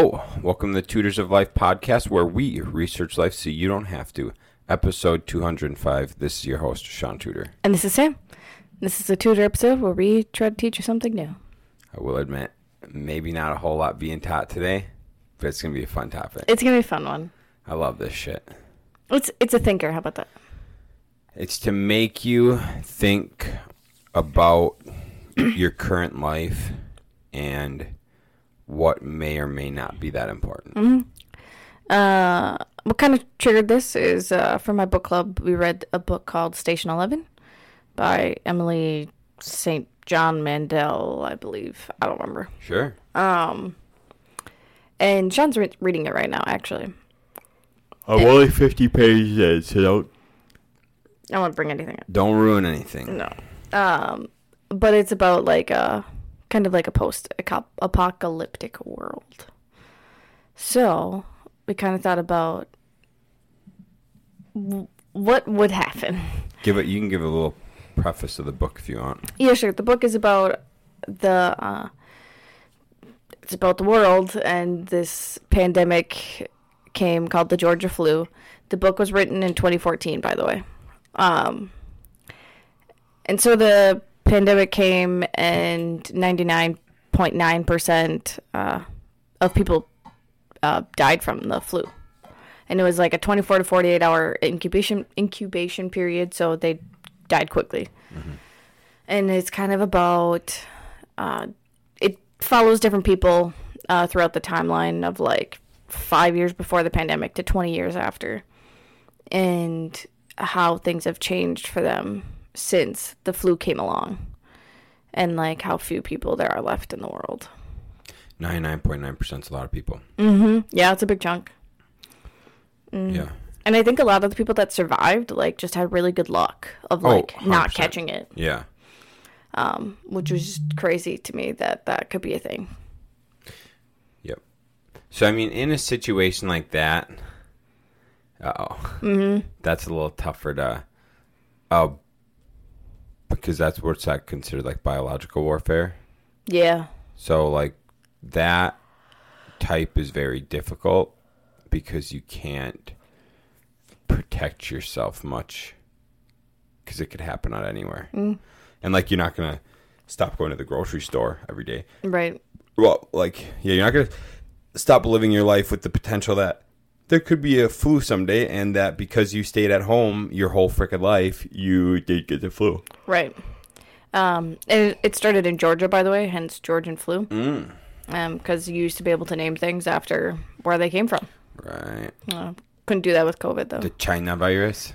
Hello, welcome to the Tutors of Life podcast, where we research life so you don't have to. Episode 205. This is your host, Shaun Tudor. And this is Sam. This is a tutor episode where we try to teach you something new. I will admit, maybe not a whole lot being taught today, but it's going to be a fun topic. It's gonna be a fun one. I love this shit. It's it's a thinker. How about that? It's to make you think about your current life and what may or may not be that important. Uh, what kind of triggered this is uh, for my book club. We read a book called Station Eleven by Emily St. John Mandel, I believe. I don't remember. Sure. Um, and Shaun's re- reading it right now. Actually, I'm only 50 pages in, so don't, I won't bring anything up. don't ruin anything. No. Um, but it's about like a kind of like a post apocalyptic world. So we kind of thought about what would happen. Give it. You can give a little preface of the book if you want. Yeah, sure. The book is about the uh, it's about the world and this pandemic came called the Georgia flu. The book was written in 2014, by the way. Um, and so the pandemic came, and 99.9% uh, of people uh, died from the flu. And it was like a 24 to 48 hour incubation incubation period, so they died quickly. And it's kind of about uh, it follows different people uh, throughout the timeline of like five years before the pandemic to 20 years after, and how things have changed for them since the flu came along, and like how few people there are left in the world. 99.9% is a lot of people. Mm-hmm. Yeah, it's a big chunk. Mm. Yeah. And I think a lot of the people that survived, like, just had really good luck of Oh, like not catching it, Yeah. um, which was just crazy to me that that could be a thing. Yep. So I mean, in a situation like that, oh, Mm-hmm. that's a little tougher to, oh, because that's what's considered like biological warfare. Yeah. So like that type is very difficult because you can't protect yourself much because it could happen out anywhere, Mm. and like you're not gonna stop going to the grocery store every day. Right. well, like, yeah, you're not gonna stop living your life with the potential that there could be a flu someday, and that because you stayed at home your whole freaking life, you did get the flu. Right. Um, and it, it started in Georgia, by the way, hence Georgian flu. Mm. Um, because you used to be able to name things after where they came from. Right. Uh, couldn't do that with COVID though. The China virus.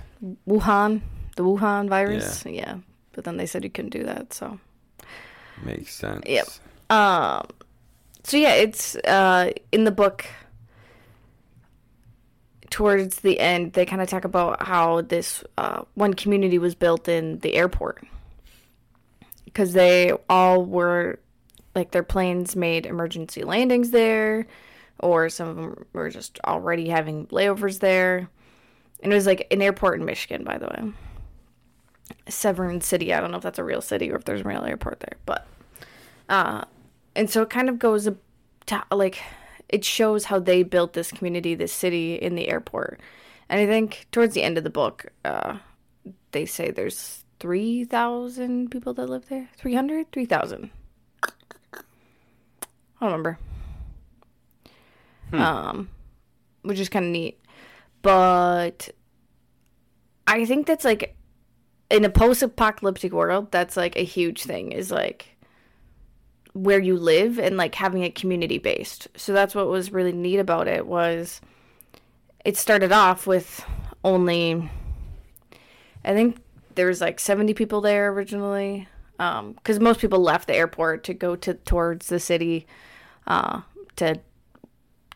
Wuhan, the Wuhan virus. Yeah. But then they said you couldn't do that. So. Makes sense. Yep. Um. So yeah, it's uh in the book. Towards the end, they kind of talk about how this uh, one community was built in the airport because they all were like their planes made emergency landings there, or some of them were just already having layovers there. And it was like an airport in Michigan, by the way. Severn City. I don't know if that's a real city or if there's a real airport there, but uh, and so it kind of goes to like it shows how they built this community, this city in the airport. And I think towards the end of the book, uh, they say there's 3,000 people that live there. 300? 3,000. I don't remember. Um, which is kind of neat. But I think that's like in a post-apocalyptic world, that's like a huge thing. Is like where you live and like having it community based. So that's what was really neat about it was it started off with only I think there was like 70 people there originally um cuz most people left the airport to go to towards the city uh to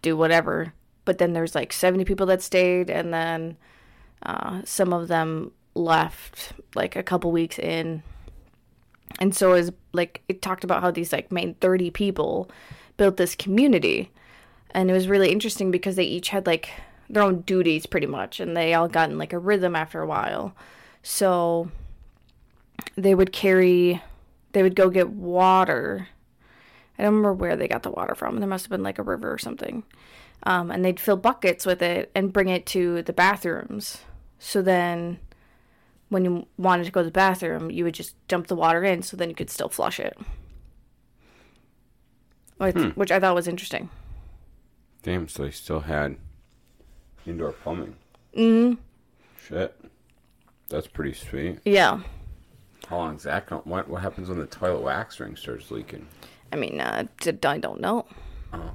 do whatever. But then there's like 70 people that stayed and then uh some of them left like a couple weeks in and so is like it talked about how these like main 30 people built this community and it was really interesting because they each had like their own duties pretty much and they all got in like a rhythm after a while so they would carry they would go get water I don't remember where they got the water from. There must have been like a river or something. Um, and they'd fill buckets with it and bring it to the bathrooms. So then, when you wanted to go to the bathroom, you would just dump the water in, so then you could still flush it. Which, which I thought was interesting. Damn, so they still had indoor plumbing. Mm. Shit. That's pretty sweet. Yeah. How long is that going? What what happens when the toilet wax ring starts leaking? I mean, uh, I don't know. Oh.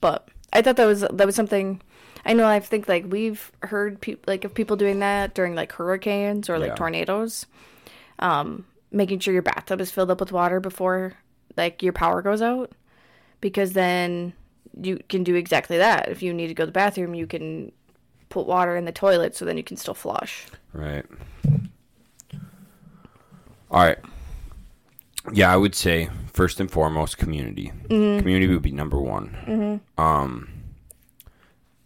But I thought that was that was something. I know. I think like we've heard people like of people doing that during like hurricanes or like Yeah. tornadoes. Um, making sure your bathtub is filled up with water before like your power goes out, because then you can do exactly that. If you need to go to the bathroom, you can put water in the toilet, so then you can still flush. Right. All right. Yeah, I would say first and foremost community. Community would be number one. Um.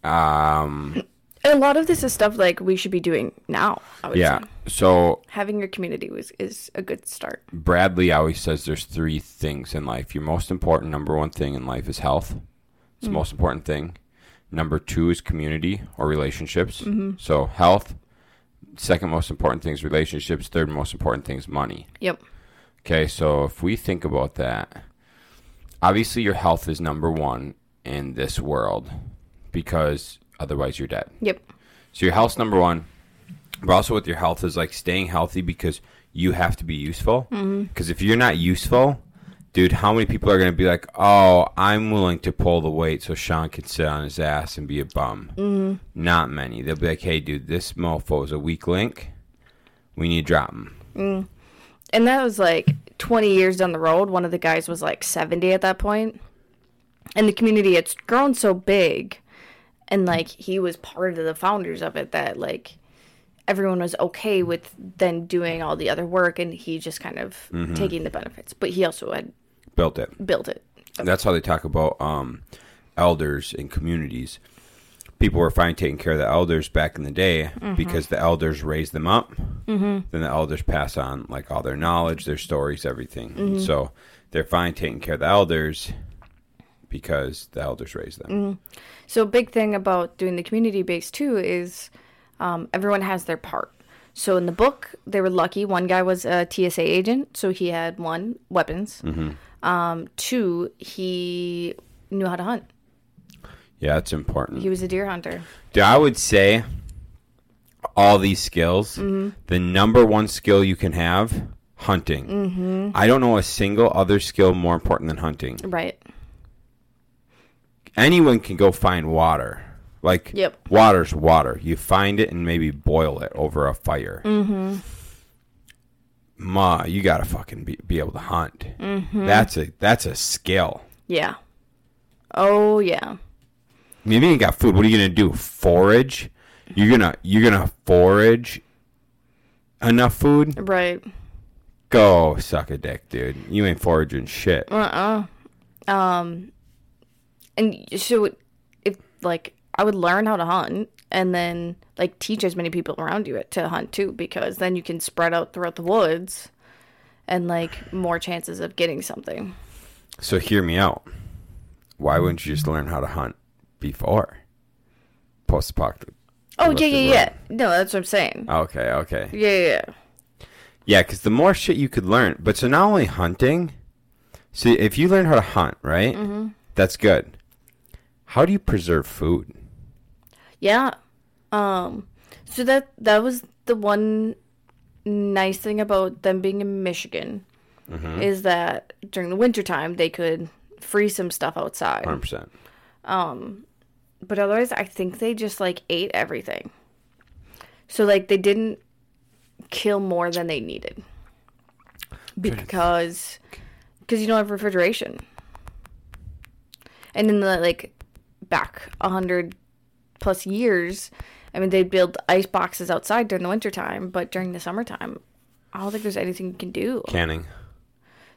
Um. And a lot of this is stuff like we should be doing now. I would Yeah. say So having your community was is a good start. Bradley always says there's three things in life. Your most important number one thing in life is health. It's the most important thing. Number two is community or relationships. So health. Second most important thing is relationships. Third most important thing is money. Yep. Okay, so if we think about that, obviously your health is number one in this world because otherwise you're dead. Yep. So your health's number one. But also with your health is like staying healthy because you have to be useful. Mm-hmm. Because if you're not useful, dude, how many people are going to be like, oh, I'm willing to pull the weight so Shaun can sit on his ass and be a bum? Mm-hmm. Not many. They'll be like, hey, dude, this mofo is a weak link. We need to drop him. Mm. And that was like 20 years down the road. One of the guys was like 70 at that point. And the community, it's grown so big. And like he was part of the founders of it that like everyone was okay with then doing all the other work and he just kind of taking the benefits. But he also had Built it. built it. That's how they talk about um, elders in communities. People were fine taking care of the elders back in the day because the elders raised them up. Mm-hmm. Then the elders pass on like all their knowledge, their stories, everything. So they're fine taking care of the elders because the elders raised them. So a big thing about doing the community base too is um, everyone has their part. So in the book, they were lucky. One guy was a TSA agent, so he had one weapons. Um, two, he knew how to hunt. Yeah, it's important. He was a deer hunter. Dude, I would say all these skills, the number one skill you can have, hunting. I don't know a single other skill more important than hunting. Right. Anyone can go find water. Like Yep. water's water. You find it and maybe boil it over a fire. Mm-hmm. Ma, you gotta fucking be, be able to hunt. Mm-hmm. That's a that's a skill. Yeah. Oh yeah. I mean, if you ain't got food, what are you gonna do? Forage? You're gonna you're gonna forage enough food? Right. Go suck a dick, dude. You ain't foraging shit. Uh uh Um. And so, if like I would learn how to hunt, and then like teach as many people around you to hunt too, because then you can spread out throughout the woods, and like more chances of getting something. So hear me out. Why wouldn't you just learn how to hunt before post apocalypse? Oh yeah, yeah, yeah. No, that's what I'm saying. Okay, okay. Yeah, yeah. yeah. Because the more shit you could learn, but so not only hunting. See, if you learn how to hunt, right? Mm-hmm. That's good. How do you preserve food? Yeah. Um so that that was the one nice thing about them being in Michigan is that during the wintertime they could freeze some stuff outside. Hundred percent. But otherwise I think they just like ate everything. So like they didn't kill more than they needed. Because because you don't have refrigeration. And in the like back a hundred plus years, I mean they'd build ice boxes outside during the wintertime, but during the summertime, I don't think there's anything you can do. Canning,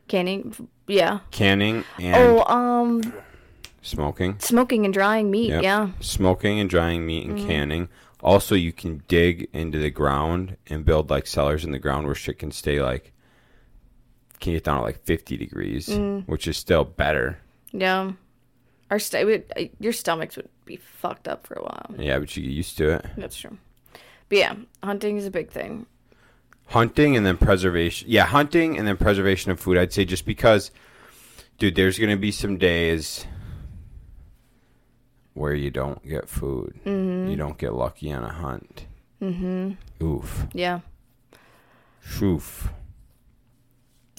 Canning yeah. canning, and Oh, um smoking. smoking and drying meat, Yep. yeah. Smoking and drying meat Mm-hmm. and canning. Also, you can dig into the ground and build like cellars in the ground where shit can stay like can get down to like 50 degrees, Mm. which is still better. Yeah. Our st- would, uh, your stomachs would be fucked up for a while. Yeah, but you get used to it. That's true. But yeah, hunting is a big thing. Hunting and then preservation. Yeah, hunting and then preservation of food. I'd say just because, dude, there's going to be some days where you don't get food. Mm-hmm. You don't get lucky on a hunt. Mm-hmm. Oof. Yeah. Oof.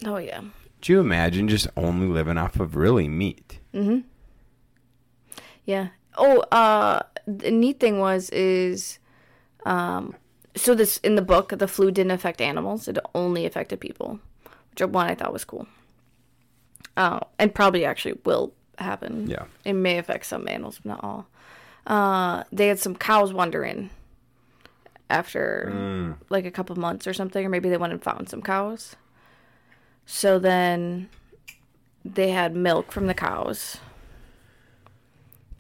Oh yeah. Do you imagine just only living off of really meat? Yeah. Oh, uh, the neat thing was is, um, so this in the book the flu didn't affect animals; it only affected people, which one I thought was cool. Uh, and probably actually will happen. Yeah. It may affect some animals, but not all. Uh, they had some cows wandering after like a couple months or something, or maybe they went and found some cows. So then they had milk from the cows.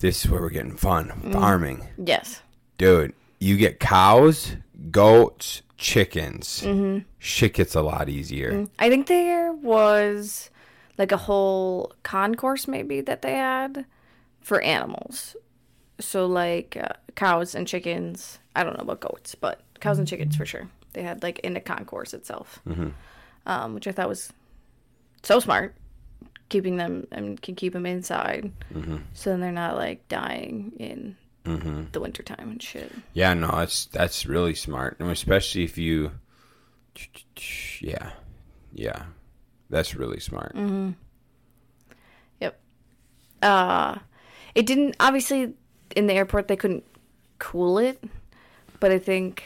This is where we're getting fun. Farming. Yes. Dude, you get cows, goats, chickens. Shit gets a lot easier. I think there was like a whole concourse maybe that they had for animals. So like uh, cows and chickens. I don't know about goats, but cows and chickens for sure. They had like in the concourse itself, um, which I thought was so smart. Keeping them and can keep them inside, mm-hmm. so then they're not like dying in mm-hmm. the wintertime and shit. Yeah, no, that's that's really smart, and especially if you, yeah, yeah, that's really smart. Mm-hmm. Yep. Uh it didn't obviously in the airport they couldn't cool it, but I think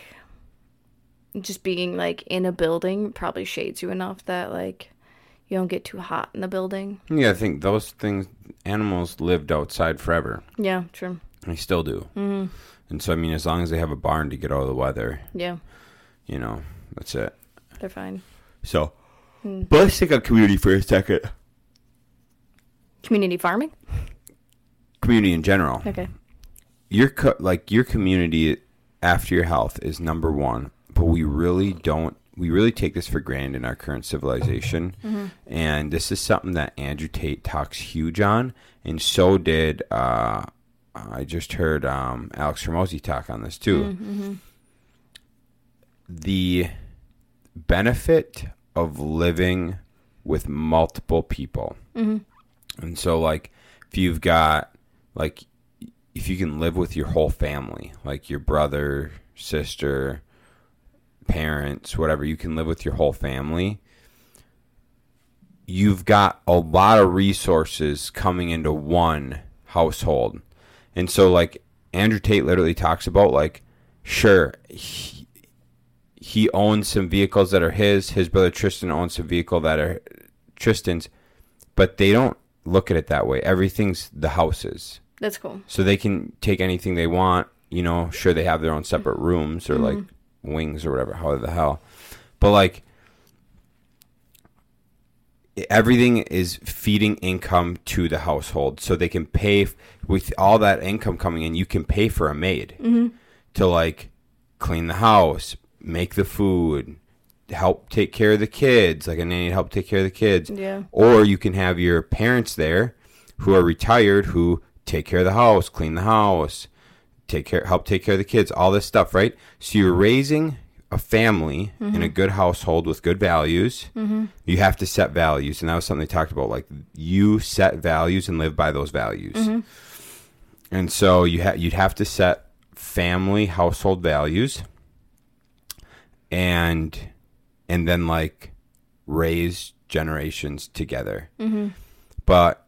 just being like in a building probably shades you enough that like you don't get too hot in the building. Yeah, I think those things, animals lived outside forever. Yeah, true. They still do. Mm-hmm. And so, I mean, as long as they have a barn to get out of the weather, Yeah, you know, that's it. they're fine. So, but let's take on community for a second. Community farming? Community in general. Okay. your co- like your community after your health is number one but we really don't we really take this for granted in our current civilization. And this is something that andrew tate talks huge on and so did uh, i just heard um, alex Hormozi talk on this too. The benefit of living with multiple people. And so like if you've got like if you can live with your whole family, like your brother, sister, parents, whatever, you can live with your whole family. You've got a lot of resources coming into one household. And so like Andrew Tate literally talks about like sure he, he owns some vehicles that are his, his brother Tristan owns some vehicle that are Tristan's, but they don't look at it that way. Everything's the houses That's cool. so they can take anything they want. You know, sure they have their own separate rooms or like mm-hmm. Wings or whatever, however the hell. But like everything is feeding income to the household, so they can pay f- with all that income coming in. You can pay for a maid mm-hmm. to like clean the house, make the food, help take care of the kids, like a nanny to help take care of the kids. Yeah. Or you can have your parents there who are retired who take care of the house, clean the house, take care help take care of the kids, all this stuff, right? So you're mm-hmm. raising a family in a mm-hmm. good household with good values. Mm-hmm. You have to set values, and that was something they talked about. Like you set values and live by those values. Mm-hmm. And so you ha- you'd have to set family household values, and and then like raise generations together. But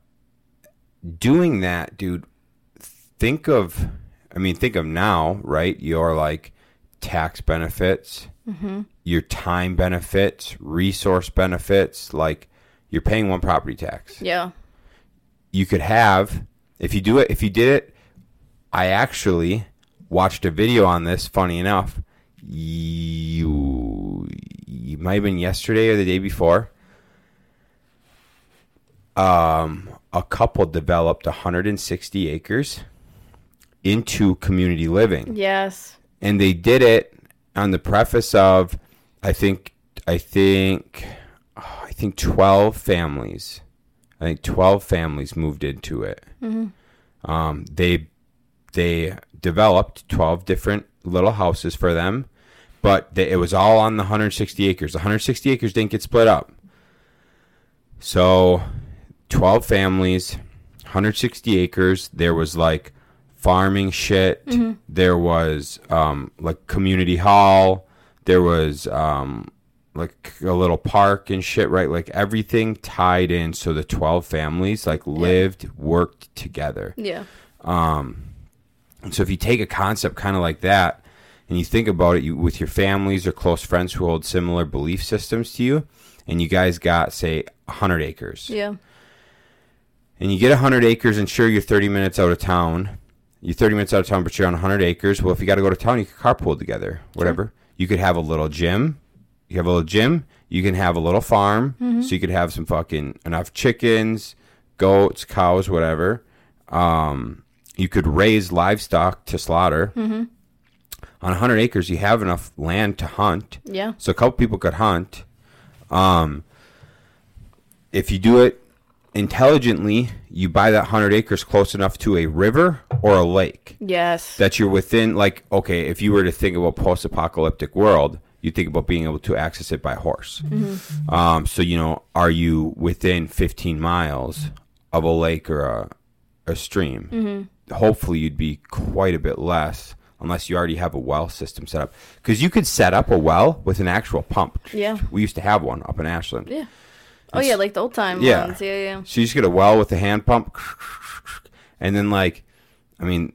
doing that, dude, think of, I mean, think of now, right? Your like tax benefits, your time benefits, resource benefits. Like you're paying one property tax. Yeah. You could have, if you do it, if you did it, I actually watched a video on this. Funny enough, you, you might have been yesterday or the day before. Um, a couple developed 160 acres into community living Yes. and they did it on the preface of i think i think oh, i think 12 families. I think 12 families moved into it. Um, they they developed 12 different little houses for them, but they, it was all on the 160 acres. The 160 acres didn't get split up. So 12 families, 160 acres. There was like farming shit. There was um, like community hall. There was um, like a little park and shit, right? Like everything tied in. So the 12 families like lived, worked together. Yeah. And so if you take a concept kind of like that and you think about it you, with your families or close friends who hold similar belief systems to you, and you guys got, say, 100 acres. Yeah. And you get 100 acres, and sure, you're 30 minutes out of town. You're 30 minutes out of town, but you're on 100 acres. Well, if you got to go to town, you can carpool together, whatever. You could have a little gym. You have a little gym. You can have a little farm. So you could have some fucking enough chickens, goats, cows, whatever. Um, you could raise livestock to slaughter. On 100 acres, you have enough land to hunt. Yeah. So a couple people could hunt. Um, if you do it intelligently, you buy that 100 acres close enough to a river or a lake Yes. that you're within, like, okay, if you were to think about post-apocalyptic world, you think about being able to access it by horse. Um, so, you know, are you within 15 miles of a lake or a, a stream? Hopefully you'd be quite a bit less unless you already have a well system set up. Because you could set up a well with an actual pump. Yeah. We used to have one up in Ashland. yeah. Oh yeah, like the old time Yeah. ones. Yeah, yeah. So you just get a well with a hand pump, and then like, I mean,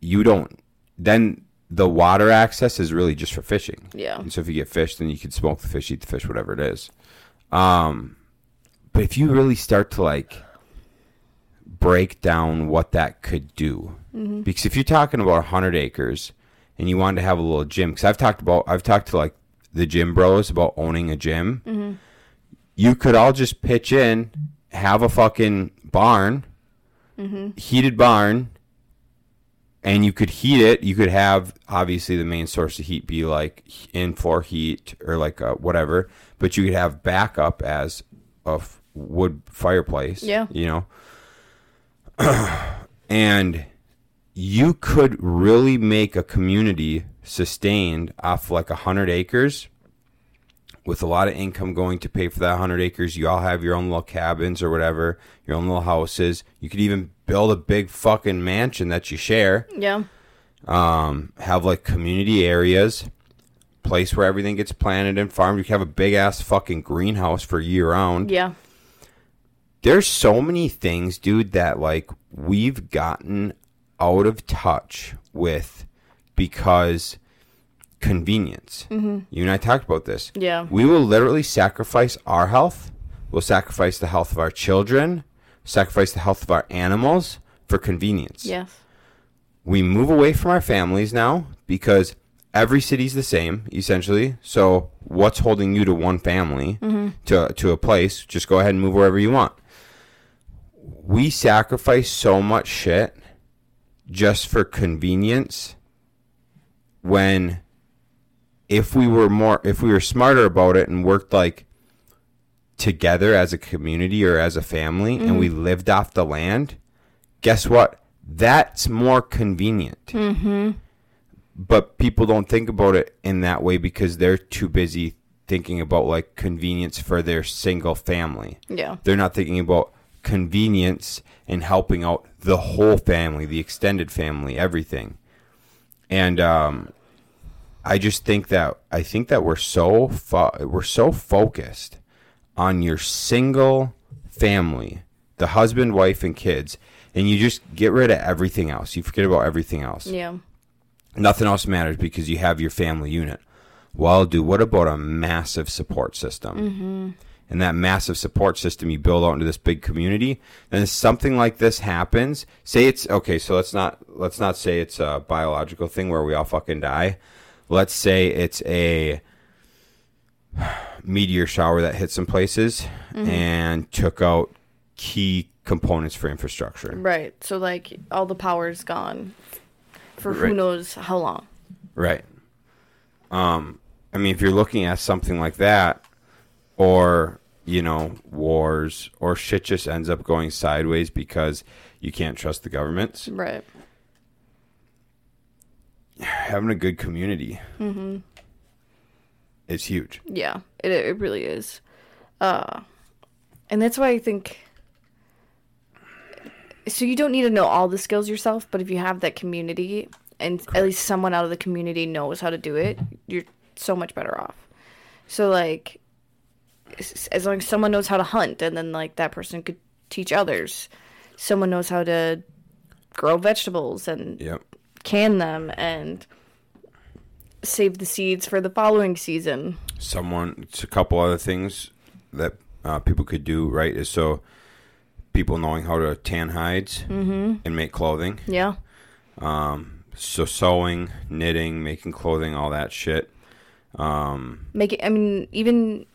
you don't. Then the water access is really just for fishing. Yeah. And so if you get fish, then you can smoke the fish, eat the fish, whatever it is. Um, but if you really start to like break down what that could do, because if you're talking about hundred acres and you wanted to have a little gym, because I've talked about, I've talked to like the gym bros about owning a gym you could all just pitch in, have a fucking barn, heated barn, and you could heat it. You could have obviously the main source of heat be like in floor heat or like uh, whatever, but you could have backup as a f- wood fireplace. Yeah. you know, and you could really make a community sustained off like a hundred acres with a lot of income going to pay for that 100 acres. You all have your own little cabins or whatever, your own little houses. You could even build a big fucking mansion that you share. Yeah. Um, have like community areas, place where everything gets planted and farmed. You can have a big ass fucking greenhouse for year round. Yeah. There's so many things, dude, that like we've gotten out of touch with because convenience. Mm-hmm. You and I talked about this. Yeah. We will literally sacrifice our health. We'll sacrifice the health of our children, sacrifice the health of our animals for convenience. Yes. We move away from our families now because every city's the same, essentially. So what's holding you to one family mm-hmm. to to a place? Just go ahead and move wherever you want. We sacrifice so much shit just for convenience when if we were more if we were smarter about it and worked like together as a community or as a family and we lived off the land guess what that's more convenient mm-hmm. but people don't think about it in that way because they're too busy thinking about like convenience for their single family Yeah. they're not thinking about convenience and helping out the whole family, the extended family, everything. And um, I just think that I think that we're so fo- we're so focused on your single family, the husband, wife, and kids, and you just get rid of everything else. You forget about everything else Yeah. nothing else matters because you have your family unit. Well, dude, what about a massive support system? Mm-hmm. And that massive support system you build out into this big community. Then something like this happens. Say it's okay. So let's not let's not say it's a biological thing where we all fucking die. Let's say it's a meteor shower that hit some places and took out key components for infrastructure. Right. So like all the power's gone for who knows how long. Right. Um, I mean, if you're looking at something like that, or you know, wars or shit just ends up going sideways because you can't trust the governments. Right. Having a good community Mm-hmm. is huge. Yeah, it it really is. Uh and that's why I think so you don't need to know all the skills yourself, but if you have that community and at least someone out of the community knows how to do it, you're so much better off. So like as long as someone knows how to hunt and then like that person could teach others. Someone knows how to grow vegetables and Yep. Can them and save the seeds for the following season. someone it's a couple other things that uh, people could do right is so people knowing how to tan hides and make clothing Yeah. Um, so sewing knitting making clothing all that shit Make it, I mean, even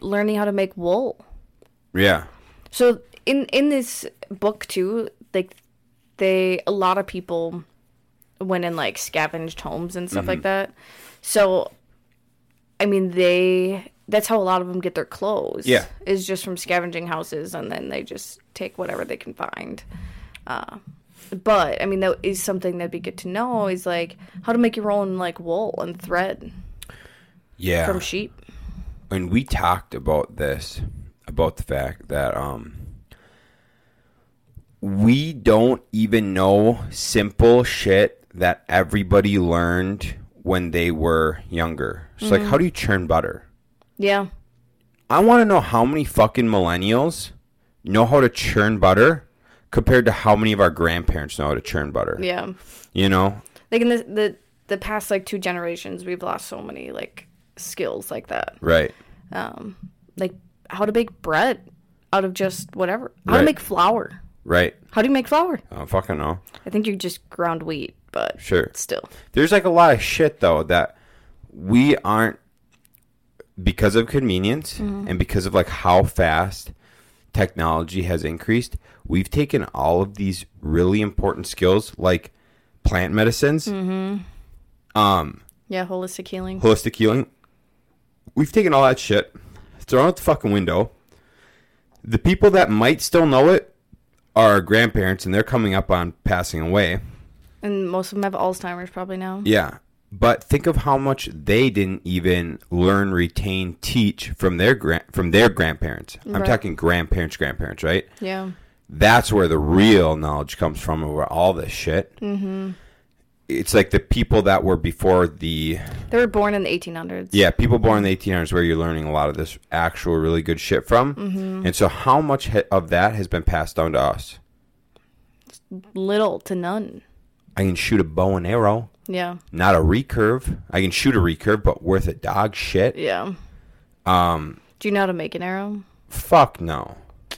learning how to make wool. yeah So in in this book too, like they a lot of people went and like scavenged homes and stuff like that. So I mean, they that's how a lot of them get their clothes. Yeah. is just from scavenging houses, and then they just take whatever they can find. Uh, but I mean, that is something that'd be good to know. Is like how to make your own like wool and thread yeah from sheep. and we talked about this about the fact that um we don't even know simple shit that everybody learned when they were younger. So like how do you churn butter? Yeah, I want to know how many fucking millennials know how to churn butter compared to how many of our grandparents know how to churn butter. yeah. You know? like in the the the past like two generations we've lost so many like skills like that Right. um like how to bake bread out of just whatever how Right. to make flour Right. how do you make flour I don't fucking know. i think you just ground wheat but Sure. still There's like a lot of shit though that we aren't because of convenience and because of like how fast technology has increased, we've taken all of these really important skills like plant medicines, um, yeah holistic healing holistic healing. We've taken all that shit, thrown out the fucking window. The people that might still know it are our grandparents, and they're coming up on passing away. And most of them have alzheimer's probably now Yeah. But think of how much they didn't even learn, retain, teach from their from their grandparents. I'm Right. talking grandparents, grandparents, right? yeah That's where the real knowledge comes from over all this shit. Mm-hmm. It's like the people that were before the they were born in the 1800s yeah people born in the 1800s where you're learning a lot of this actual really good shit from. Mm-hmm. And so how much of that has been passed down to us? little to none I can shoot a bow and arrow, yeah not a recurve. I can shoot a recurve, but worth a dog shit. yeah Um, do you know how to make an arrow Fuck no. I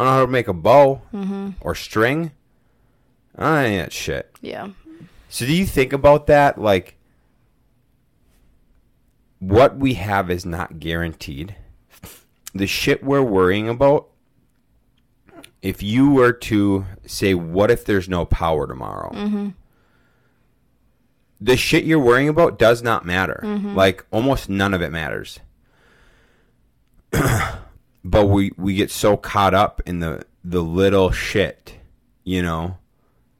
don't know how to make a bow or string. I don't know any of that shit. yeah So do you think about that? Like, what we have is not guaranteed. The shit we're worrying about, if you were to say, what if there's no power tomorrow? Mm-hmm. The shit you're worrying about does not matter. Mm-hmm. Like, almost none of it matters. but we, we get so caught up in the, the little shit, you know,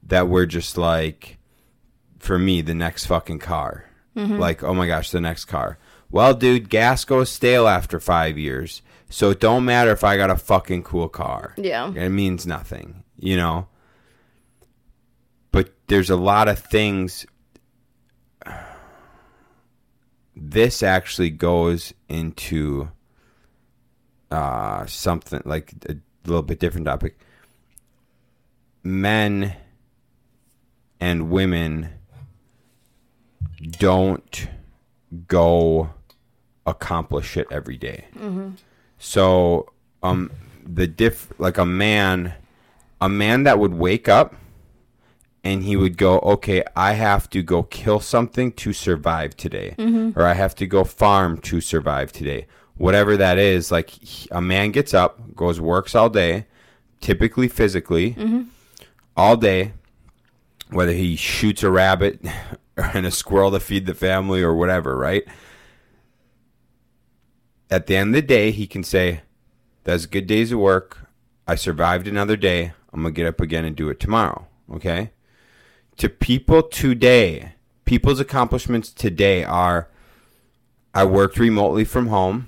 that we're just like, for me, the next fucking car. Mm-hmm. Like, oh my gosh, the next car. Well, dude, gas goes stale after five years. So it don't matter if I got a fucking cool car. Yeah. It means nothing, you know? But there's a lot of things. This actually goes into uh, something like a little bit different topic. Men and women don't go accomplish it every day. So, um, the diff like a man, a man that would wake up and he would go, okay, I have to go kill something to survive today, or I have to go farm to survive today. Whatever that is, like he- a man gets up, goes works all day, typically physically, all day, whether he shoots a rabbit and a squirrel to feed the family or whatever, right? At the end of the day, he can say, That's a good days of work. I survived another day. I'm gonna get up again and do it tomorrow. Okay. To people today, people's accomplishments today are I worked remotely from home,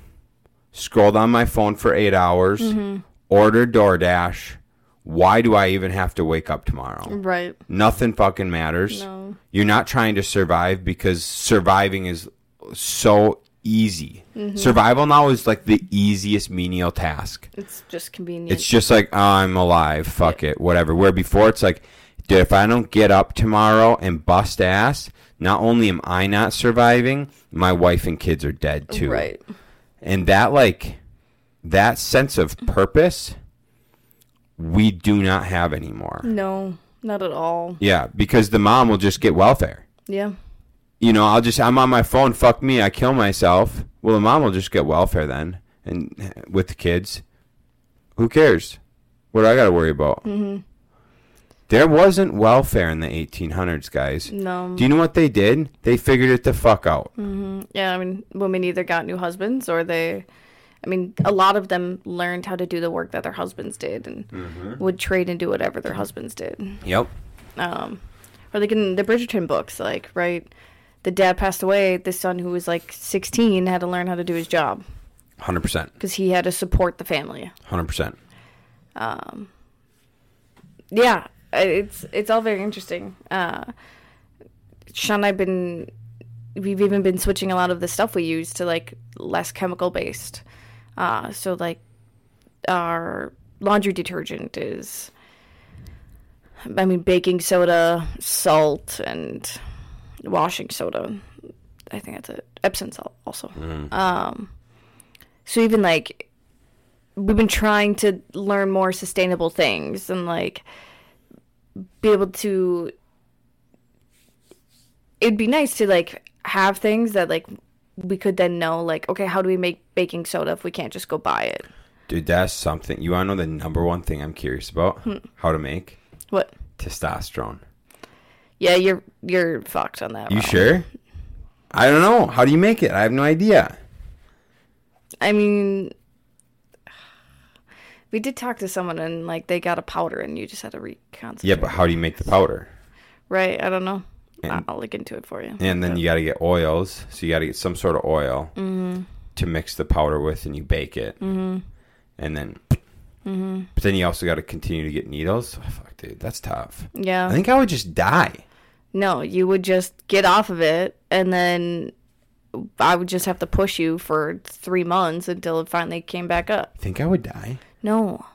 scrolled on my phone for eight hours, mm-hmm. ordered DoorDash. Why do I even have to wake up tomorrow? Right. Nothing fucking matters. No. You're not trying to survive because surviving is so easy. Mm-hmm. Survival now is like the easiest menial task. It's just convenient. It's just like, oh, I'm alive. Fuck it. Whatever. Where before it's like, dude, if I don't get up tomorrow and bust ass, not only am I not surviving, my wife and kids are dead too. right. And that, like, that sense of purpose, we do not have anymore. No, not at all. Yeah, because the mom will just get welfare. Yeah. You know, I'll just, I'm on my phone, fuck me, I kill myself. Well, the mom will just get welfare then, and with the kids. Who cares? What do I got to worry about? Mm-hmm. There wasn't welfare in the 1800s, guys. No. Do you know what they did? They figured it the fuck out. Yeah, I mean, women either got new husbands or they, I mean, a lot of them learned how to do the work that their husbands did and Mm-hmm. would trade and do whatever their husbands did. Yep. Um, or like in the Bridgerton books, like, right? The dad passed away. The son, who was like 16, had to learn how to do his job 100%. because he had to support the family. 100%. Um, yeah, it's it's all very interesting. Uh, Shaun and I've been we've even been switching a lot of the stuff we use to like less chemical based. Uh, so like our laundry detergent is, I mean, baking soda, salt, and washing soda. I think that's it. Epsom salt also. Um, so even like we've been trying to learn more sustainable things and like be able to it'd be nice to like have things that like we could then know like okay how do we make baking soda if we can't just go buy it Dude, that's something. You want to know the number one thing I'm curious about? Hmm. How to make what testosterone. Yeah you're you're fucked on that You one. sure? I don't know. How do you make it? I have no idea. i mean we did talk to someone and like they got a powder and you just had to reconcentrate Yeah, but how do you make the powder? right i don't know And- i'll look into it for you And then you got to get oils. So you got to get some sort of oil Mm-hmm. to mix the powder with, and you bake it. Mm-hmm. And then, Mm-hmm. but then you also got to continue to get needles. Oh, fuck, dude, that's tough. yeah I think I would just die. No, you would just get off of it, and then I would just have to push you for three months until it finally came back up. Think I would die. No.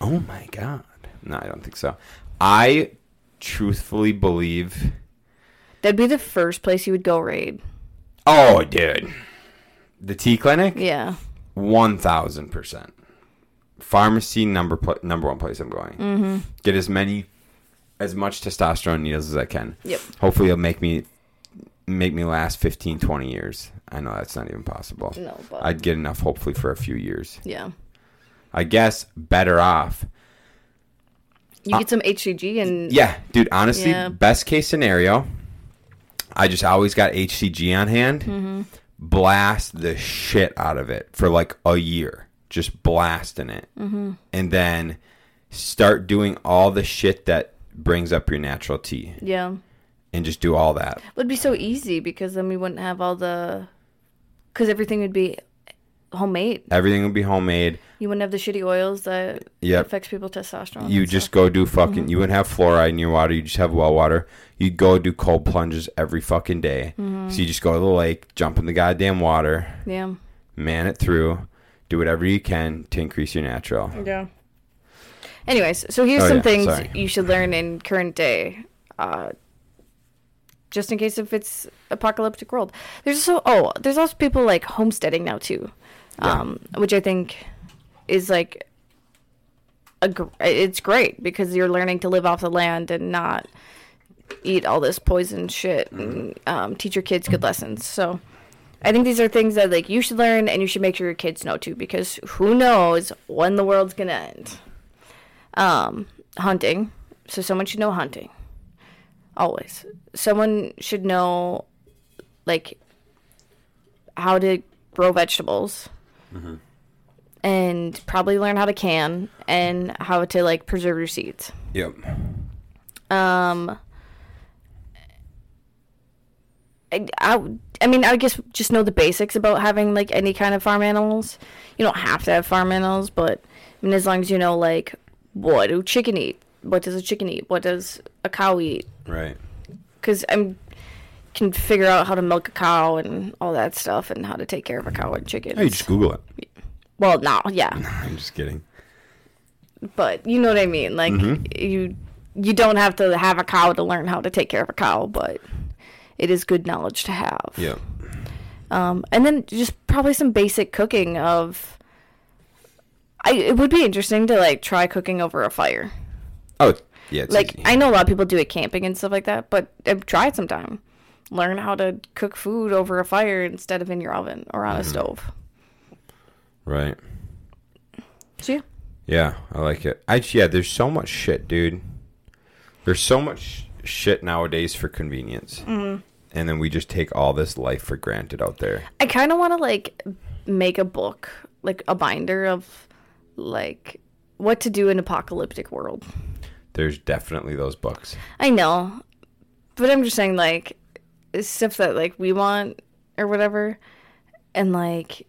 Oh my god. No, I don't think so. I truthfully believe. That'd be the first place you would go raid. Oh, dude, the T clinic. Yeah. One thousand percent. Pharmacy number pl- number one place I'm going. Mm-hmm. Get as many, as much testosterone needles as I can. Yep. Hopefully, it'll make me make me last 15, 20 years. I know that's not even possible. No, but I'd get enough, hopefully, for a few years. yeah. I guess better off. You get some HCG and Yeah, dude. Honestly, Yeah. best case scenario, I just always got HCG on hand. Mm-hmm. Blast the shit out of it for like a year, just blasting it, Mm-hmm. and then start doing all the shit that brings up your natural T, yeah. and just do all that. It would be so easy because then we wouldn't have all the because everything would be homemade. Everything would be homemade. You wouldn't have the shitty oils that Yep. affects people's testosterone. You just stuff. go do fucking. You wouldn't have fluoride in your water. You just have well water. You go do cold plunges every fucking day. Mm-hmm. So you just go to the lake, jump in the goddamn water, yeah. man it through, do whatever you can to increase your natural. Yeah. Anyways, so here's Oh, some yeah, things sorry. you should learn in current day, uh, just in case if it's apocalyptic world. There's so oh, there's also people like homesteading now too, um, which I think is like a gr- it's great because you're learning to live off the land and not eat all this poison shit and um, teach your kids good lessons. So. I think these are things that like you should learn and you should make sure your kids know too because who knows when the world's gonna end um, hunting. So someone should know hunting. Always. Someone should know, like, how to grow vegetables. and probably learn how to can and how to like preserve your seeds. Yep. Um, I, I, I mean, I guess just know the basics about having like any kind of farm animals. You don't have to have farm animals, but I mean, as long as you know like what do chicken eat, what does a chicken eat, what does a cow eat, Right. because I'm can figure out how to milk a cow and all that stuff and how to take care of a cow and chickens. Hey, just Google it. well, no, yeah, I'm just kidding. but you know what I mean. Like you, you don't have to have a cow to learn how to take care of a cow, but it is good knowledge to have. Yep. Um, and then just probably some basic cooking of. I it would be interesting to like try cooking over a fire. Oh, yeah. It's like easy. I know a lot of people do it camping and stuff like that, but uh, try it sometime. Learn how to cook food over a fire instead of in your oven or on a stove. right. So yeah, Yeah, I like it. I yeah, there's so much shit, dude. There's so much shit nowadays for convenience, mm-hmm. and then we just take all this life for granted out there. I kind of want to like make a book, like a binder of like what to do in apocalyptic world. There's definitely those books. I know, but I'm just saying like stuff that like we want or whatever, and like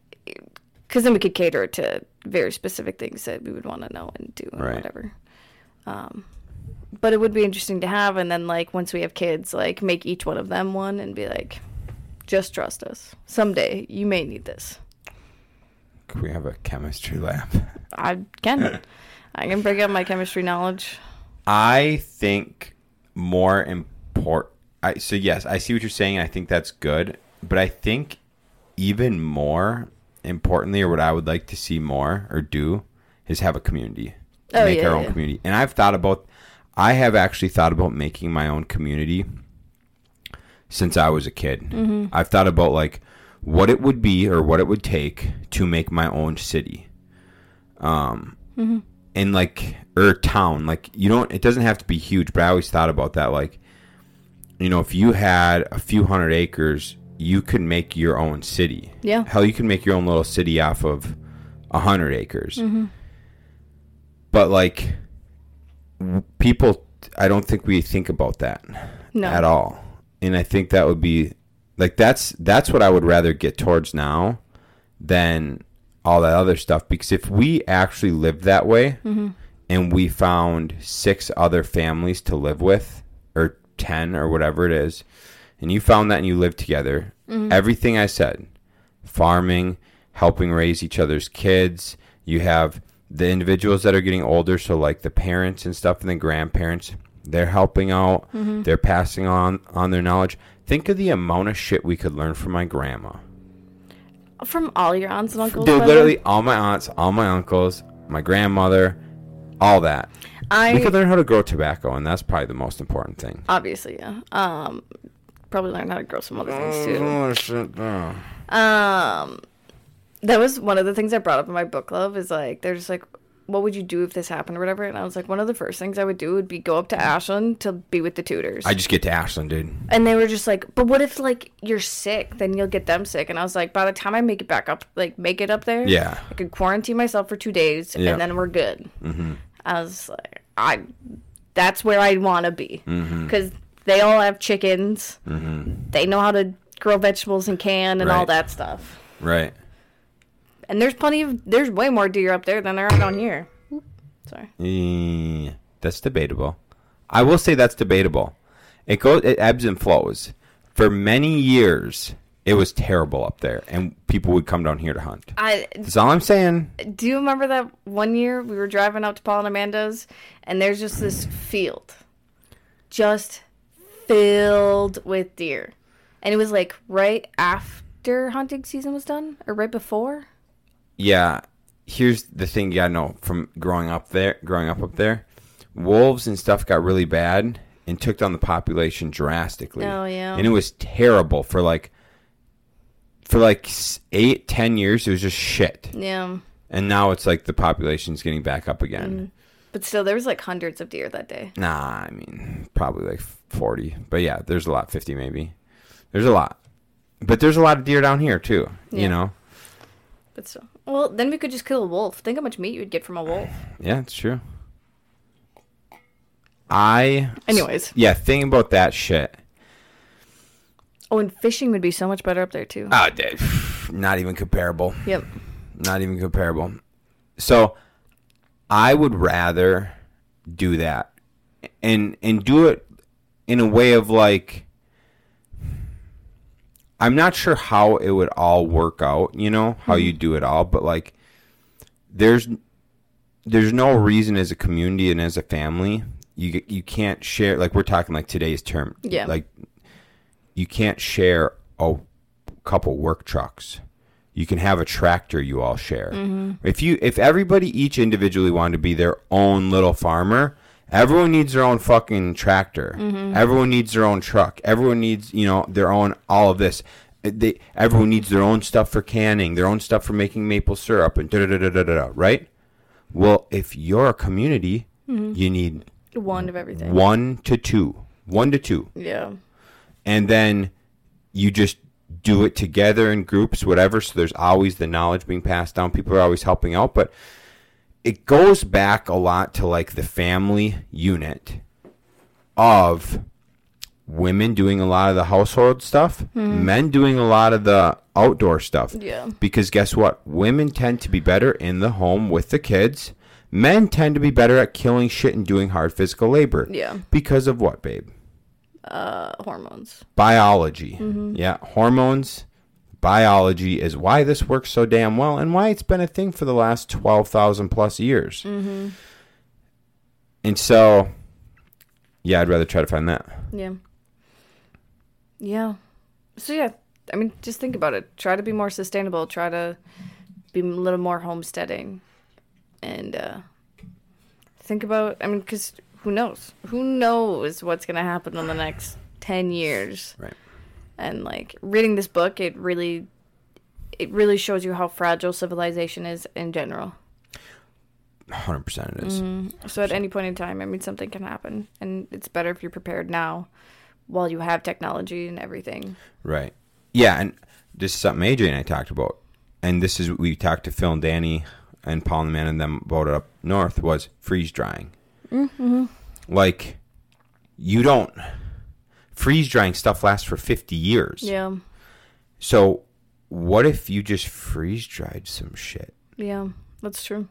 because then we could cater to very specific things that we would want to know and do and Right. whatever. Um, but it would be interesting to have, and then like once we have kids, like make each one of them one and be like, just trust us. Someday you may need this. We have a chemistry lab? I can. I can bring up my chemistry knowledge. I think more important. I so yes, I see what you're saying. I think that's good, but I think even more importantly, or what I would like to see more or do, is have a community, Oh, make yeah, our own yeah. community. And I've thought about, I have actually thought about making my own community since I was a kid. Mm-hmm. I've thought about like what it would be or what it would take to make my own city. Um, Mm-hmm. and like or town like you don't it doesn't have to be huge but i always thought about that like you know if you had a few hundred acres you could make your own city Yeah. hell you can make your own little city off of a hundred acres Mm-hmm. but like people i don't think we think about that No. at all and i think that would be like that's that's what i would rather get towards now than all that other stuff. Because if we actually lived that way mm-hmm. and we found six other families to live with or 10 or whatever it is and you found that and you lived together mm-hmm. everything i said farming helping raise each other's kids you have the individuals that are getting older so like the parents and stuff and the grandparents they're helping out mm-hmm. they're passing on on their knowledge think of the amount of shit we could learn from my grandma From all your aunts and uncles. Dude, literally all my aunts, all my uncles, my grandmother, all that. I we could learn how to grow tobacco, and that's probably the most important thing. obviously yeah. Um, probably learn how to grow some other things too. Oh, shit, no. Um, that was one of the things I brought up in my book club. Is like they're just like, what would you do if this happened or whatever? And I was like, one of the first things I would do would be go up to Ashland to be with the tutors. I just get to Ashland, dude. and they were just like, but what if like you're sick? Then you'll get them sick. And I was like, by the time I make it back up, like make it up there, Yeah. I could quarantine myself for two days Yeah. and then we're good. Mm-hmm. I was like, I, that's where I want to be Mm-hmm. because they all have chickens. They know how to grow vegetables and can and all that stuff. Right. And there's plenty of there's way more deer up there than there are down here. Oop, Sorry. That's debatable. I will say that's debatable. It goes, it ebbs and flows. For many years, it was terrible up there, and people would come down here to hunt. I That's all I'm saying. do you remember that one year we were driving out to Paul and Amanda's and there's just this field just filled with deer. And it was like right after hunting season was done or right before? Yeah, here's the thing you gotta know from growing up there, growing up up there, wolves and stuff got really bad and took down the population drastically. Oh, yeah. and it was terrible for like for like eight, ten years. It was just shit, Yeah. and now it's like the population's getting back up again. Mm. But still there was like hundreds of deer that day. Nah, I mean probably like forty, but yeah, there's a lot, fifty maybe. There's a lot, but there's a lot of deer down here too. Yeah. You know, But still. Well, then we could just kill a wolf. Think how much meat you would get from a wolf. Yeah, it's true. I Anyways. yeah, thinking about that shit. Oh, and fishing would be so much better up there too. Ah, oh, dude, not even comparable. Yep. Not even comparable. So, I would rather do that, and and do it in a way of like. I'm not sure how it would all work out, you know, how you hmm. do it all, but like, there's there's no reason as a community and as a family you you can't share like we're talking like today's term Yeah. like you can't share a couple work trucks. You can have a tractor you all share. Mm-hmm. If you if everybody each individually wanted to be their own little farmer everyone needs their own fucking tractor mm-hmm. everyone needs their own truck everyone needs you know their own all of this they, everyone needs their own stuff for canning their own stuff for making maple syrup and da da da da da da right well, if you're a community, mm-hmm. you need One of everything. one to two, one to two, Yeah. and then you just do it together in groups, whatever. So there's always the knowledge being passed down. People are always helping out, but it goes back a lot to like the family unit of women doing a lot of the household stuff, men doing a lot of the outdoor stuff. Yeah. Because guess what? Women tend to be better in the home with the kids. Men tend to be better at killing shit and doing hard physical labor. Yeah. Because of what, babe? Uh, hormones. Biology. Yeah, hormones, biology is why this works so damn well and why it's been a thing for the last 12,000 plus years. And so, yeah, I'd rather try to find that. Yeah. Yeah. So yeah, I mean, just think about it. Try to be more sustainable. Try to be a little more homesteading, and uh, think about. I mean, because who knows? Who knows what's gonna happen in the next ten years? Right. And like reading this book, it really, it really shows you how fragile civilization is in general. 100% it is. So at any point in time, I mean, something can happen, and it's better if you're prepared now, while you have technology and everything. Right. Yeah, and this is something AJ and I talked about. And this is what we talked to Phil and Danny and Paul and Amanda and them about it up north was freeze drying. Mm-hmm. Like you don't freeze drying stuff lasts for 50 years. Yeah. So what if you just freeze dried some shit? Yeah, that's true.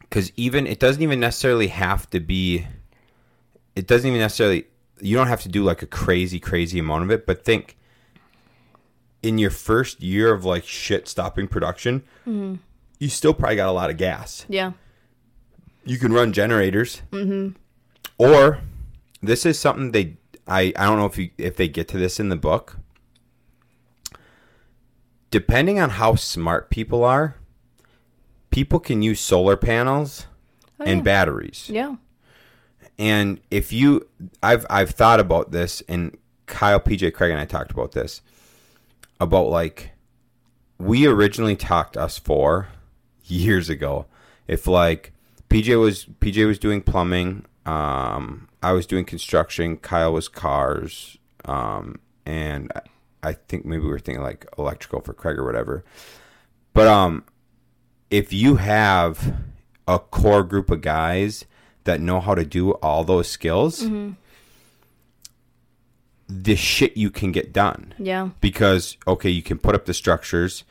because even it doesn't even necessarily have to be it doesn't even necessarily you don't have to do like a crazy crazy amount of it but think in your first year of like shit stopping production you still probably got a lot of gas Yeah. you can run generators mm-hmm. or this is something they I, I don't know if you if they get to this in the book depending on how smart people are people can use solar panels Oh, and yeah. batteries Yeah. and if you i've i've thought about this and kyle pj craig and i talked about this about like we originally talked us four years ago if like pj was pj was doing plumbing um i was doing construction kyle was cars um and I- think maybe we were thinking like electrical for craig or whatever but um if you have a core group of guys that know how to do all those skills, the shit you can get done. Yeah. Because, okay, you can put up the structures.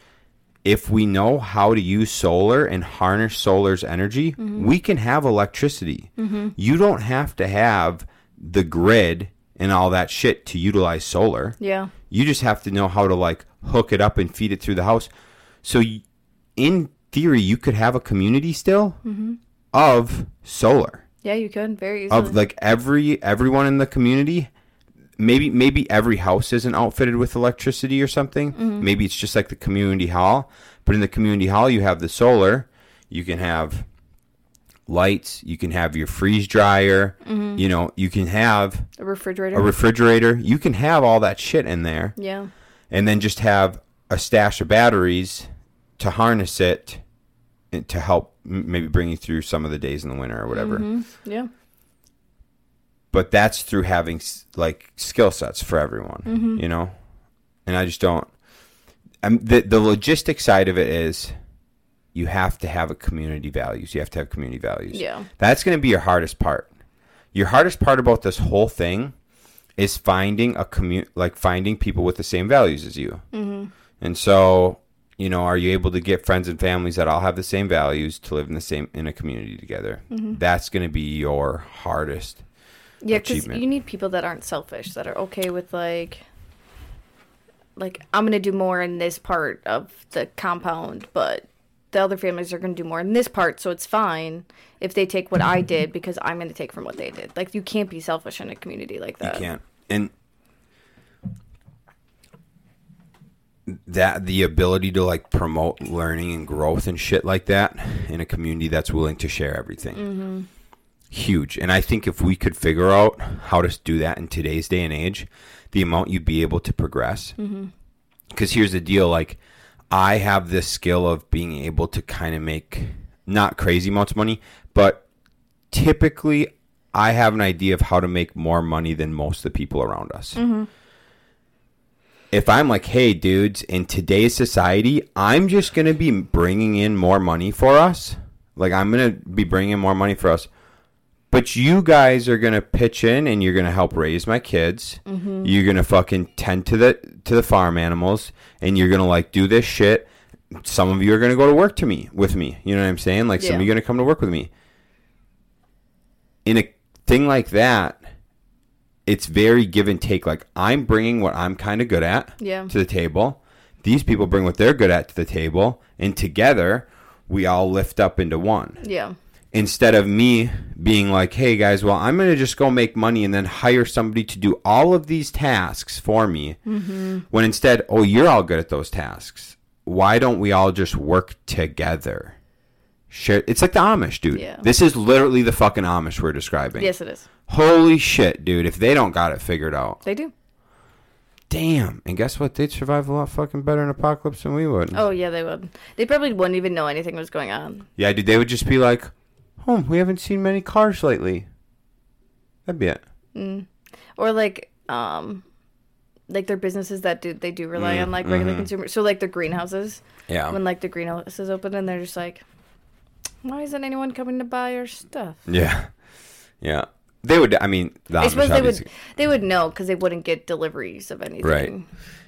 If we know how to use solar and harness solar's energy, mm-hmm. we can have electricity. Mm-hmm. You don't have to have the grid and all that shit to utilize solar. Yeah. You just have to know how to like hook it up and feed it through the house. So, in theory, you could have a community still mm-hmm. of solar Yeah, you could very easily. of like every everyone in the community. Maybe maybe every house isn't outfitted with electricity or something. Mm-hmm. Maybe it's just like the community hall. But in the community hall, you have the solar. You can have lights. You can have your freeze dryer. Mm-hmm. You know, you can have a refrigerator. a refrigerator. You can have all that shit in there yeah. and then just have a stash of batteries to harness it and to help maybe bring you through some of the days in the winter or whatever. Mm-hmm. Yeah. But that's through having like skill sets for everyone, you know. And I just don't. I'm, the the logistic side of it is you have to have a community values. You have to have community values. Yeah. That's going to be your hardest part. Your hardest part about this whole thing is finding a commu- like finding people with the same values as you. Mm-hmm. And so, you know, are you able to get friends and families that all have the same values to live in the same in a community together? That's going to be your hardest. Yeah, because you need people that aren't selfish, that are okay with like, like I'm gonna do more in this part of the compound, but the other families are gonna do more in this part, so it's fine if they take what I did because I'm gonna take from what they did. Like you can't be selfish in a community like that. You can't. And that the ability to like promote learning and growth and shit like that in a community that's willing to share everything. Mm-hmm. Huge. And I think if we could figure out how to do that in today's day and age, the amount you'd be able to progress. Mm-hmm. Because here's the deal like, I have this skill of being able to kind of make not crazy amounts of money, but typically I have an idea of how to make more money than most of the people around us. Mm-hmm. If I'm like, hey, dudes, in today's society, I'm just going to be bringing in more money for us. Like, I'm going to be bringing in more money for us. But you guys are going to pitch in and you're going to help raise my kids. Mm-hmm. You're going to fucking tend to the to the farm animals and you're going to like do this shit. Some of you are going to go to work to me with me. You know what I'm saying? Like some of you are going to come to work with me in a thing like that, it's very give and take. Like I'm bringing what I'm kind of good at Yeah. to the table. These people bring what they're good at to the table, and together we all lift up into one. Yeah. Instead of me being like, "Hey guys, well I'm gonna just go make money and then hire somebody to do all of these tasks for me," mm-hmm. when instead, oh, you're all good at those tasks. Why don't we all just work together? Share. It's like the Amish, dude. Yeah. This is literally the fucking Amish we're describing. Yes, it is. Holy shit, dude. If they don't got it figured out. They do. Damn. And guess what? They'd survive a lot fucking better in apocalypse than we would. Oh yeah, they would. They probably wouldn't even know anything was going on. Yeah, dude. They would just be like, oh, we haven't seen many cars lately. That'd be it. Mm. or like um like their businesses that do they do rely mm, on like regular mm-hmm. consumers so like the greenhouses Yeah. when like the greenhouses open and they're just like why isn't anyone coming to buy our stuff yeah. Yeah. They would, I mean, the i suppose they would they would know because they wouldn't get deliveries of anything Right.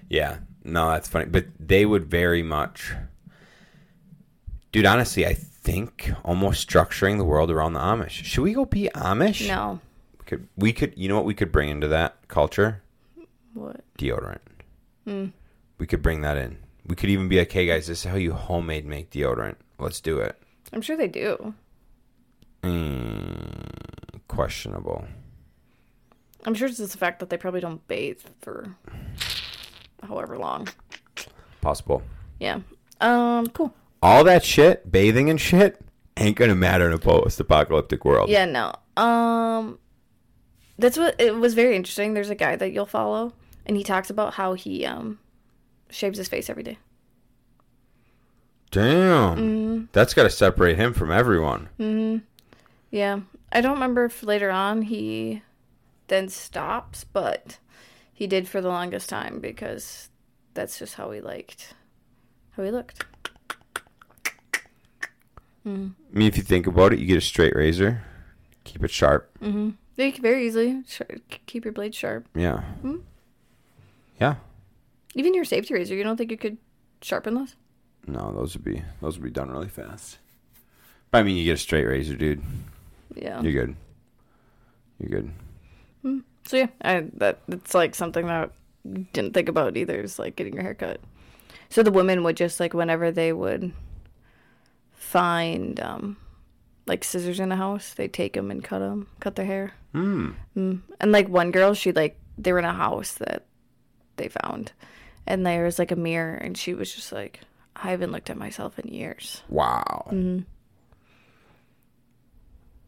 Yeah. No, that's funny. But they would very much. Dude, honestly, I think almost structuring the world around the Amish. Should we go be Amish? no We could, we could, you know what we could bring into that culture? what Deodorant. We could bring that in. We could even be like, hey guys, this is how you homemade make deodorant. Let's do it. i'm sure they do Mm, questionable. i'm sure it's just the fact that they probably don't bathe for however long Possible. yeah um cool All that shit, bathing and shit, ain't gonna matter in a post-apocalyptic world. Yeah, no. Um that's what it was very interesting. There's a guy that you'll follow and he talks about how he um shaves his face every day. Damn. Mm-hmm. That's got to separate him from everyone. Yeah. I don't remember if later on he then stops, but he did for the longest time because that's just how he liked how he looked. I mean, if you think about it, you get a straight razor, keep it sharp. Yeah, you can very easily keep your blade sharp. Yeah. Mm-hmm. Yeah. Even your safety razor, you don't think you could sharpen those? No, those would be those would be done really fast. But I mean, you get a straight razor, dude. Yeah. You're good. You're good. Mm. So yeah, I, that it's like something that I didn't think about either. Is like getting your hair cut. So the women would just like whenever they would find um like scissors in the house, they take them and cut them, cut their hair. Hmm. Mm. And like one girl, she like they were in a house that they found, and there was like a mirror, and she was just like, I haven't looked at myself in years. Wow. Mm-hmm.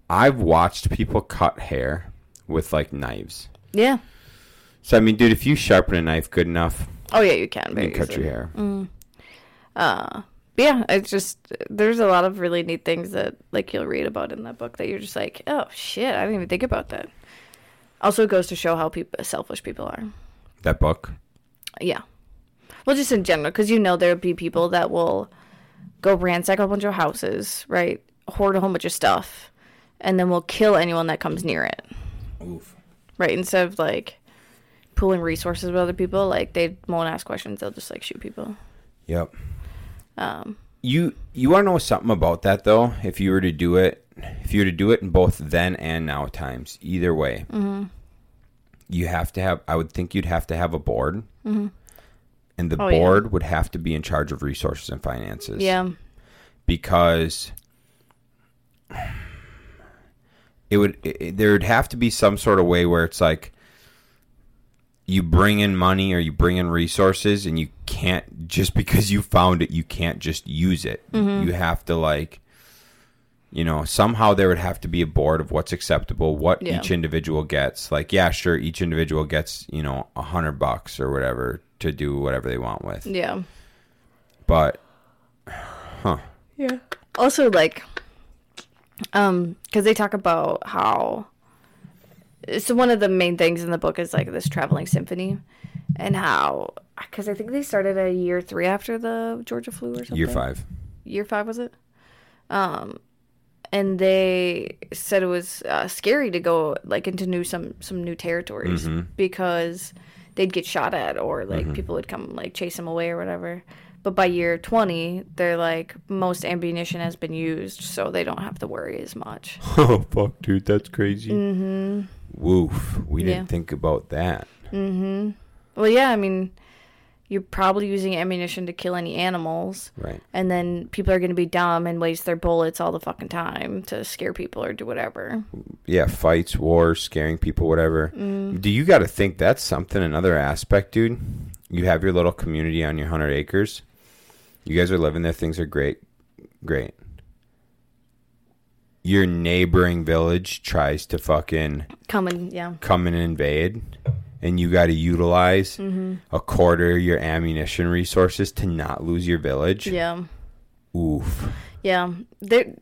I've watched people cut hair with like knives. Yeah. So I mean, dude, if you sharpen a knife good enough, Oh yeah, you can. you can cut your hair. Mm. uh yeah it's just there's a lot of really neat things that like you'll read about in that book that you're just like oh shit i didn't even think about that also it goes to show how people selfish people are That book. yeah Well, just in general, because you know there'll be people that will go ransack a bunch of houses, right? Hoard a whole bunch of stuff, and then will kill anyone that comes near it, Oof. right? Instead of like pooling resources with other people, like they won't ask questions; they'll just like shoot people. Yep. Um, You you want to know something about that though? If you were to do it, if you were to do it in both then and now times, either way, Mm-hmm. you have to have. I would think you'd have to have a board, and the Oh, yeah. board would have to be in charge of resources and finances. yeah, because it would it- there would have to be some sort of way where it's like you bring in money or you bring in resources and you can't just because you found it you can't just use it Mm-hmm. you have to like you know somehow there would have to be a board of what's acceptable what Yeah. each individual gets like yeah sure each individual gets you know a hundred bucks or whatever to do whatever they want with yeah, but huh yeah. Also, like, um, because they talk about how. So one of the main things in the book is like this traveling symphony, and how because I think they started a year three after the Georgia flu or something. year five year five was it um and they said it was uh, scary to go like into new some some new territories because they'd get shot at or like people would come like chase them away or whatever but by year 20 they're like most ammunition has been used so they don't have to worry as much Oh fuck, dude, that's crazy. Mm-hmm. Woof. We Yeah. didn't think about that. well yeah i mean you're probably using ammunition to kill any animals Right. and then people are going to be dumb and waste their bullets all the fucking time to scare people or do whatever Yeah, fights, wars, scaring people, whatever. Mm. Do you got to think that's something? Another aspect, dude. You have your little community on your hundred acres. You guys are living there. Things are great, great. Your neighboring village tries to fucking come and yeah come and invade, and you got to utilize Mm-hmm. a quarter of your ammunition resources to not lose your village. yeah Oof. Yeah, there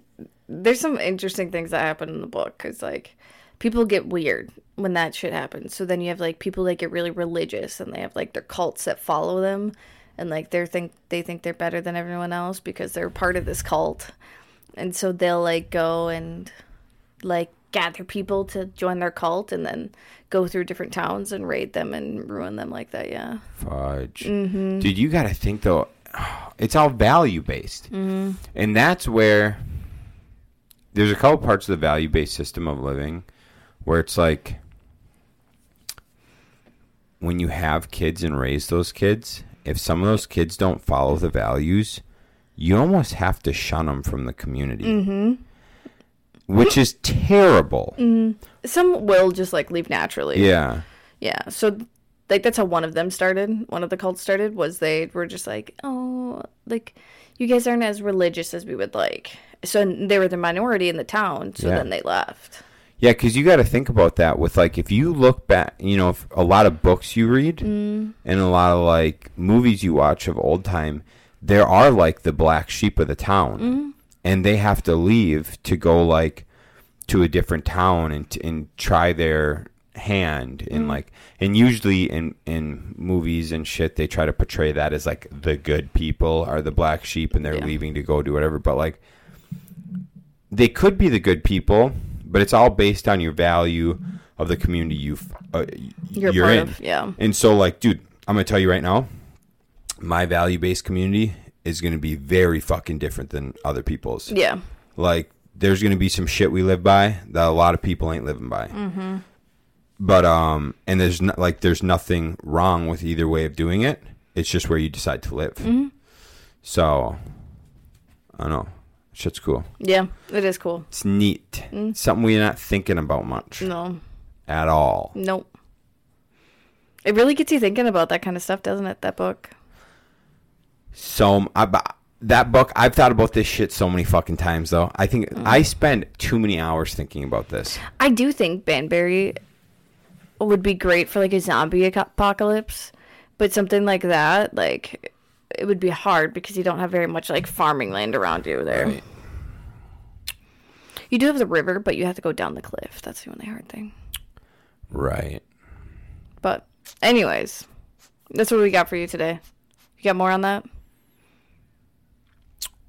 there's some interesting things that happen in the book because like people get weird when that shit happens. So then you have like people that get really religious and they have like their cults that follow them, and like they think they think they're better than everyone else because they're part of this cult, and so they'll like go and like gather people to join their cult and then go through different towns and raid them and ruin them like that. Yeah, Fudge. Mm-hmm. Dude, you got to think though, it's all value based. Mm-hmm. And that's where there's a couple parts of the value based system of living where it's like when you have kids and raise those kids, if some of those kids don't follow the values, you almost have to shun them from the community. Mm-hmm. Which is terrible. some will just like leave naturally. Yeah. Yeah. So like that's how one of them started. One of the cults started was they were just like, "Oh, like you guys aren't as religious as we would like." So they were the minority in the town, so Yeah. then they left. Yeah, because you got to think about that with like if you look back, you know, if a lot of books you read and a lot of like movies you watch of old time, there are like the black sheep of the town, and they have to leave to go like to a different town and and try their hand and like and usually in in movies and shit they try to portray that as like the good people are the black sheep and they're Yeah. leaving to go do whatever but like they could be the good people, but it's all based on your value of the community you've, uh, You're, you're, in. of yeah. And so, like, dude, I'm gonna tell you right now, my value based community is gonna be very fucking different than other people's. Yeah. Like, there's gonna be some shit we live by that a lot of people ain't living by. Mm-hmm. But um, and there's not like there's nothing wrong with either way of doing it. It's just where you decide to live. So, I don't know. Shit's cool. Yeah. It is cool. It's neat. Something we're not thinking about much No. at all. Nope. It really gets you thinking about that kind of stuff, doesn't it? That book. So I, that book, I've thought about this shit so many fucking times. Though I think mm. I spend too many hours thinking about this. I do think Banbury would be great for like a zombie apocalypse, but something like that, like it would be hard because you don't have very much like farming land around you there. Right. You do have the river, but you have to go down the cliff. That's the only hard thing. Right. But anyways, that's what we got for you today. You got more on that?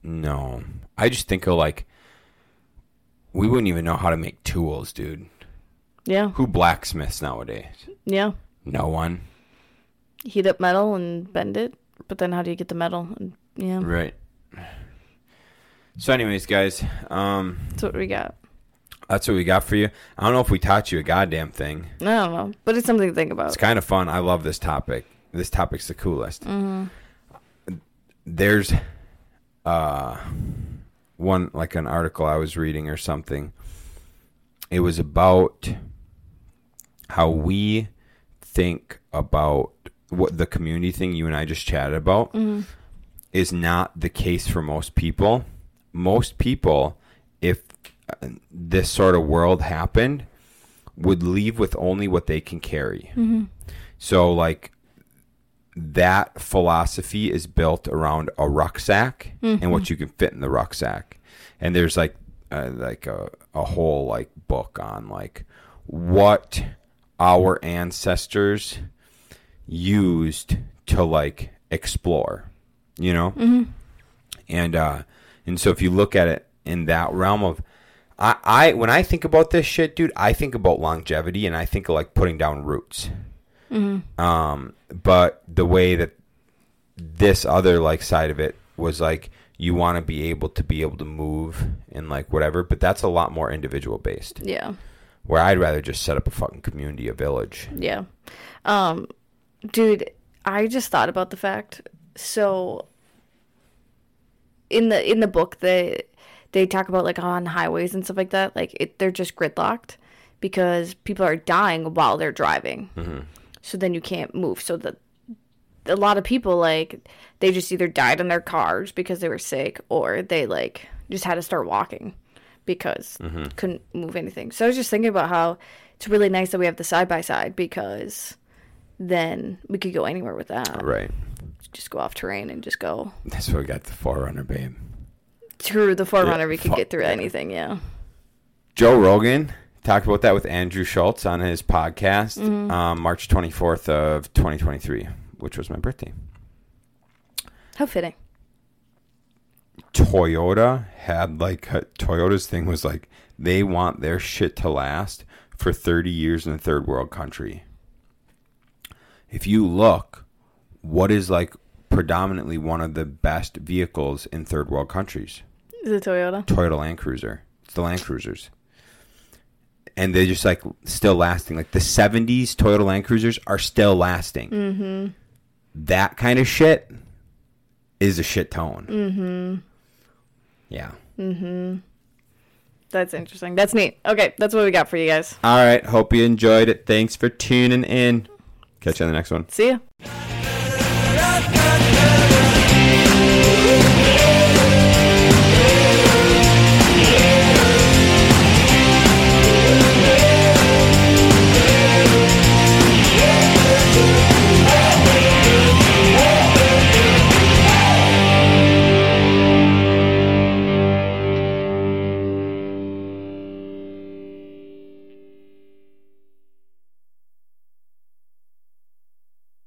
No. I just think of like we wouldn't even know how to make tools, dude. Yeah. Who blacksmiths nowadays? Yeah. No one. Heat up metal and bend it, but then how do you get the metal? Yeah. Right. So anyways, guys, um That's what we got. that's what we got for you. I don't know if we taught you a goddamn thing. I don't know, but it's something to think about. It's kind of fun. I love this topic. This topic's the coolest. Mm-hmm. There's uh one like an article I was reading or something. It was about how we think about what the community thing you and I just chatted about Mm-hmm. is not the case for most people. Most people, if uh, this sort of world happened, would leave with only what they can carry. So, like, that philosophy is built around a rucksack and what you can fit in the rucksack. And there's like, uh, like a, a whole like book on like what our ancestors used to like explore, you know? And uh and so if you look at it in that realm of I, I when I think about this shit, dude, I think about longevity and I think of like putting down roots. Um, but the way that this other like side of it was like you want to be able to be able to move and like whatever, but that's a lot more individual based. Yeah. Where I'd rather just set up a fucking community, a village. Yeah. Um dude, I just thought about the fact so in the in the book they they talk about like on highways and stuff like that, like it, they're just gridlocked because people are dying while they're driving. So then you can't move. So that a lot of people like they just either died in their cars because they were sick or they like just had to start walking because mm-hmm. couldn't move anything. So I was just thinking about how it's really nice that we have the side by side because then we could go anywhere with that. Right. Just go off terrain and just go That's why we got the 4Runner, babe. through the 4Runner. Yeah, we could get through anything. Yeah. Joe Rogan talked about that with Andrew Schulz on his podcast, um, March 24th of 2023, which was my birthday. How fitting. Toyota had like a, Toyota's thing was like they want their shit to last for 30 years in a third world country. If you look, what is like predominantly one of the best vehicles in third world countries? Is it Toyota? Toyota Land Cruiser. It's the Land Cruisers. And they're just like still lasting. Like the 70s Toyota Land Cruisers are still lasting. Mm-hmm. That kind of shit is a shit tone. Mm-hmm. Yeah. That's interesting. That's neat. Okay, that's what we got for you guys. All right. Hope you enjoyed it. Thanks for tuning in. Catch you on the next one. See ya.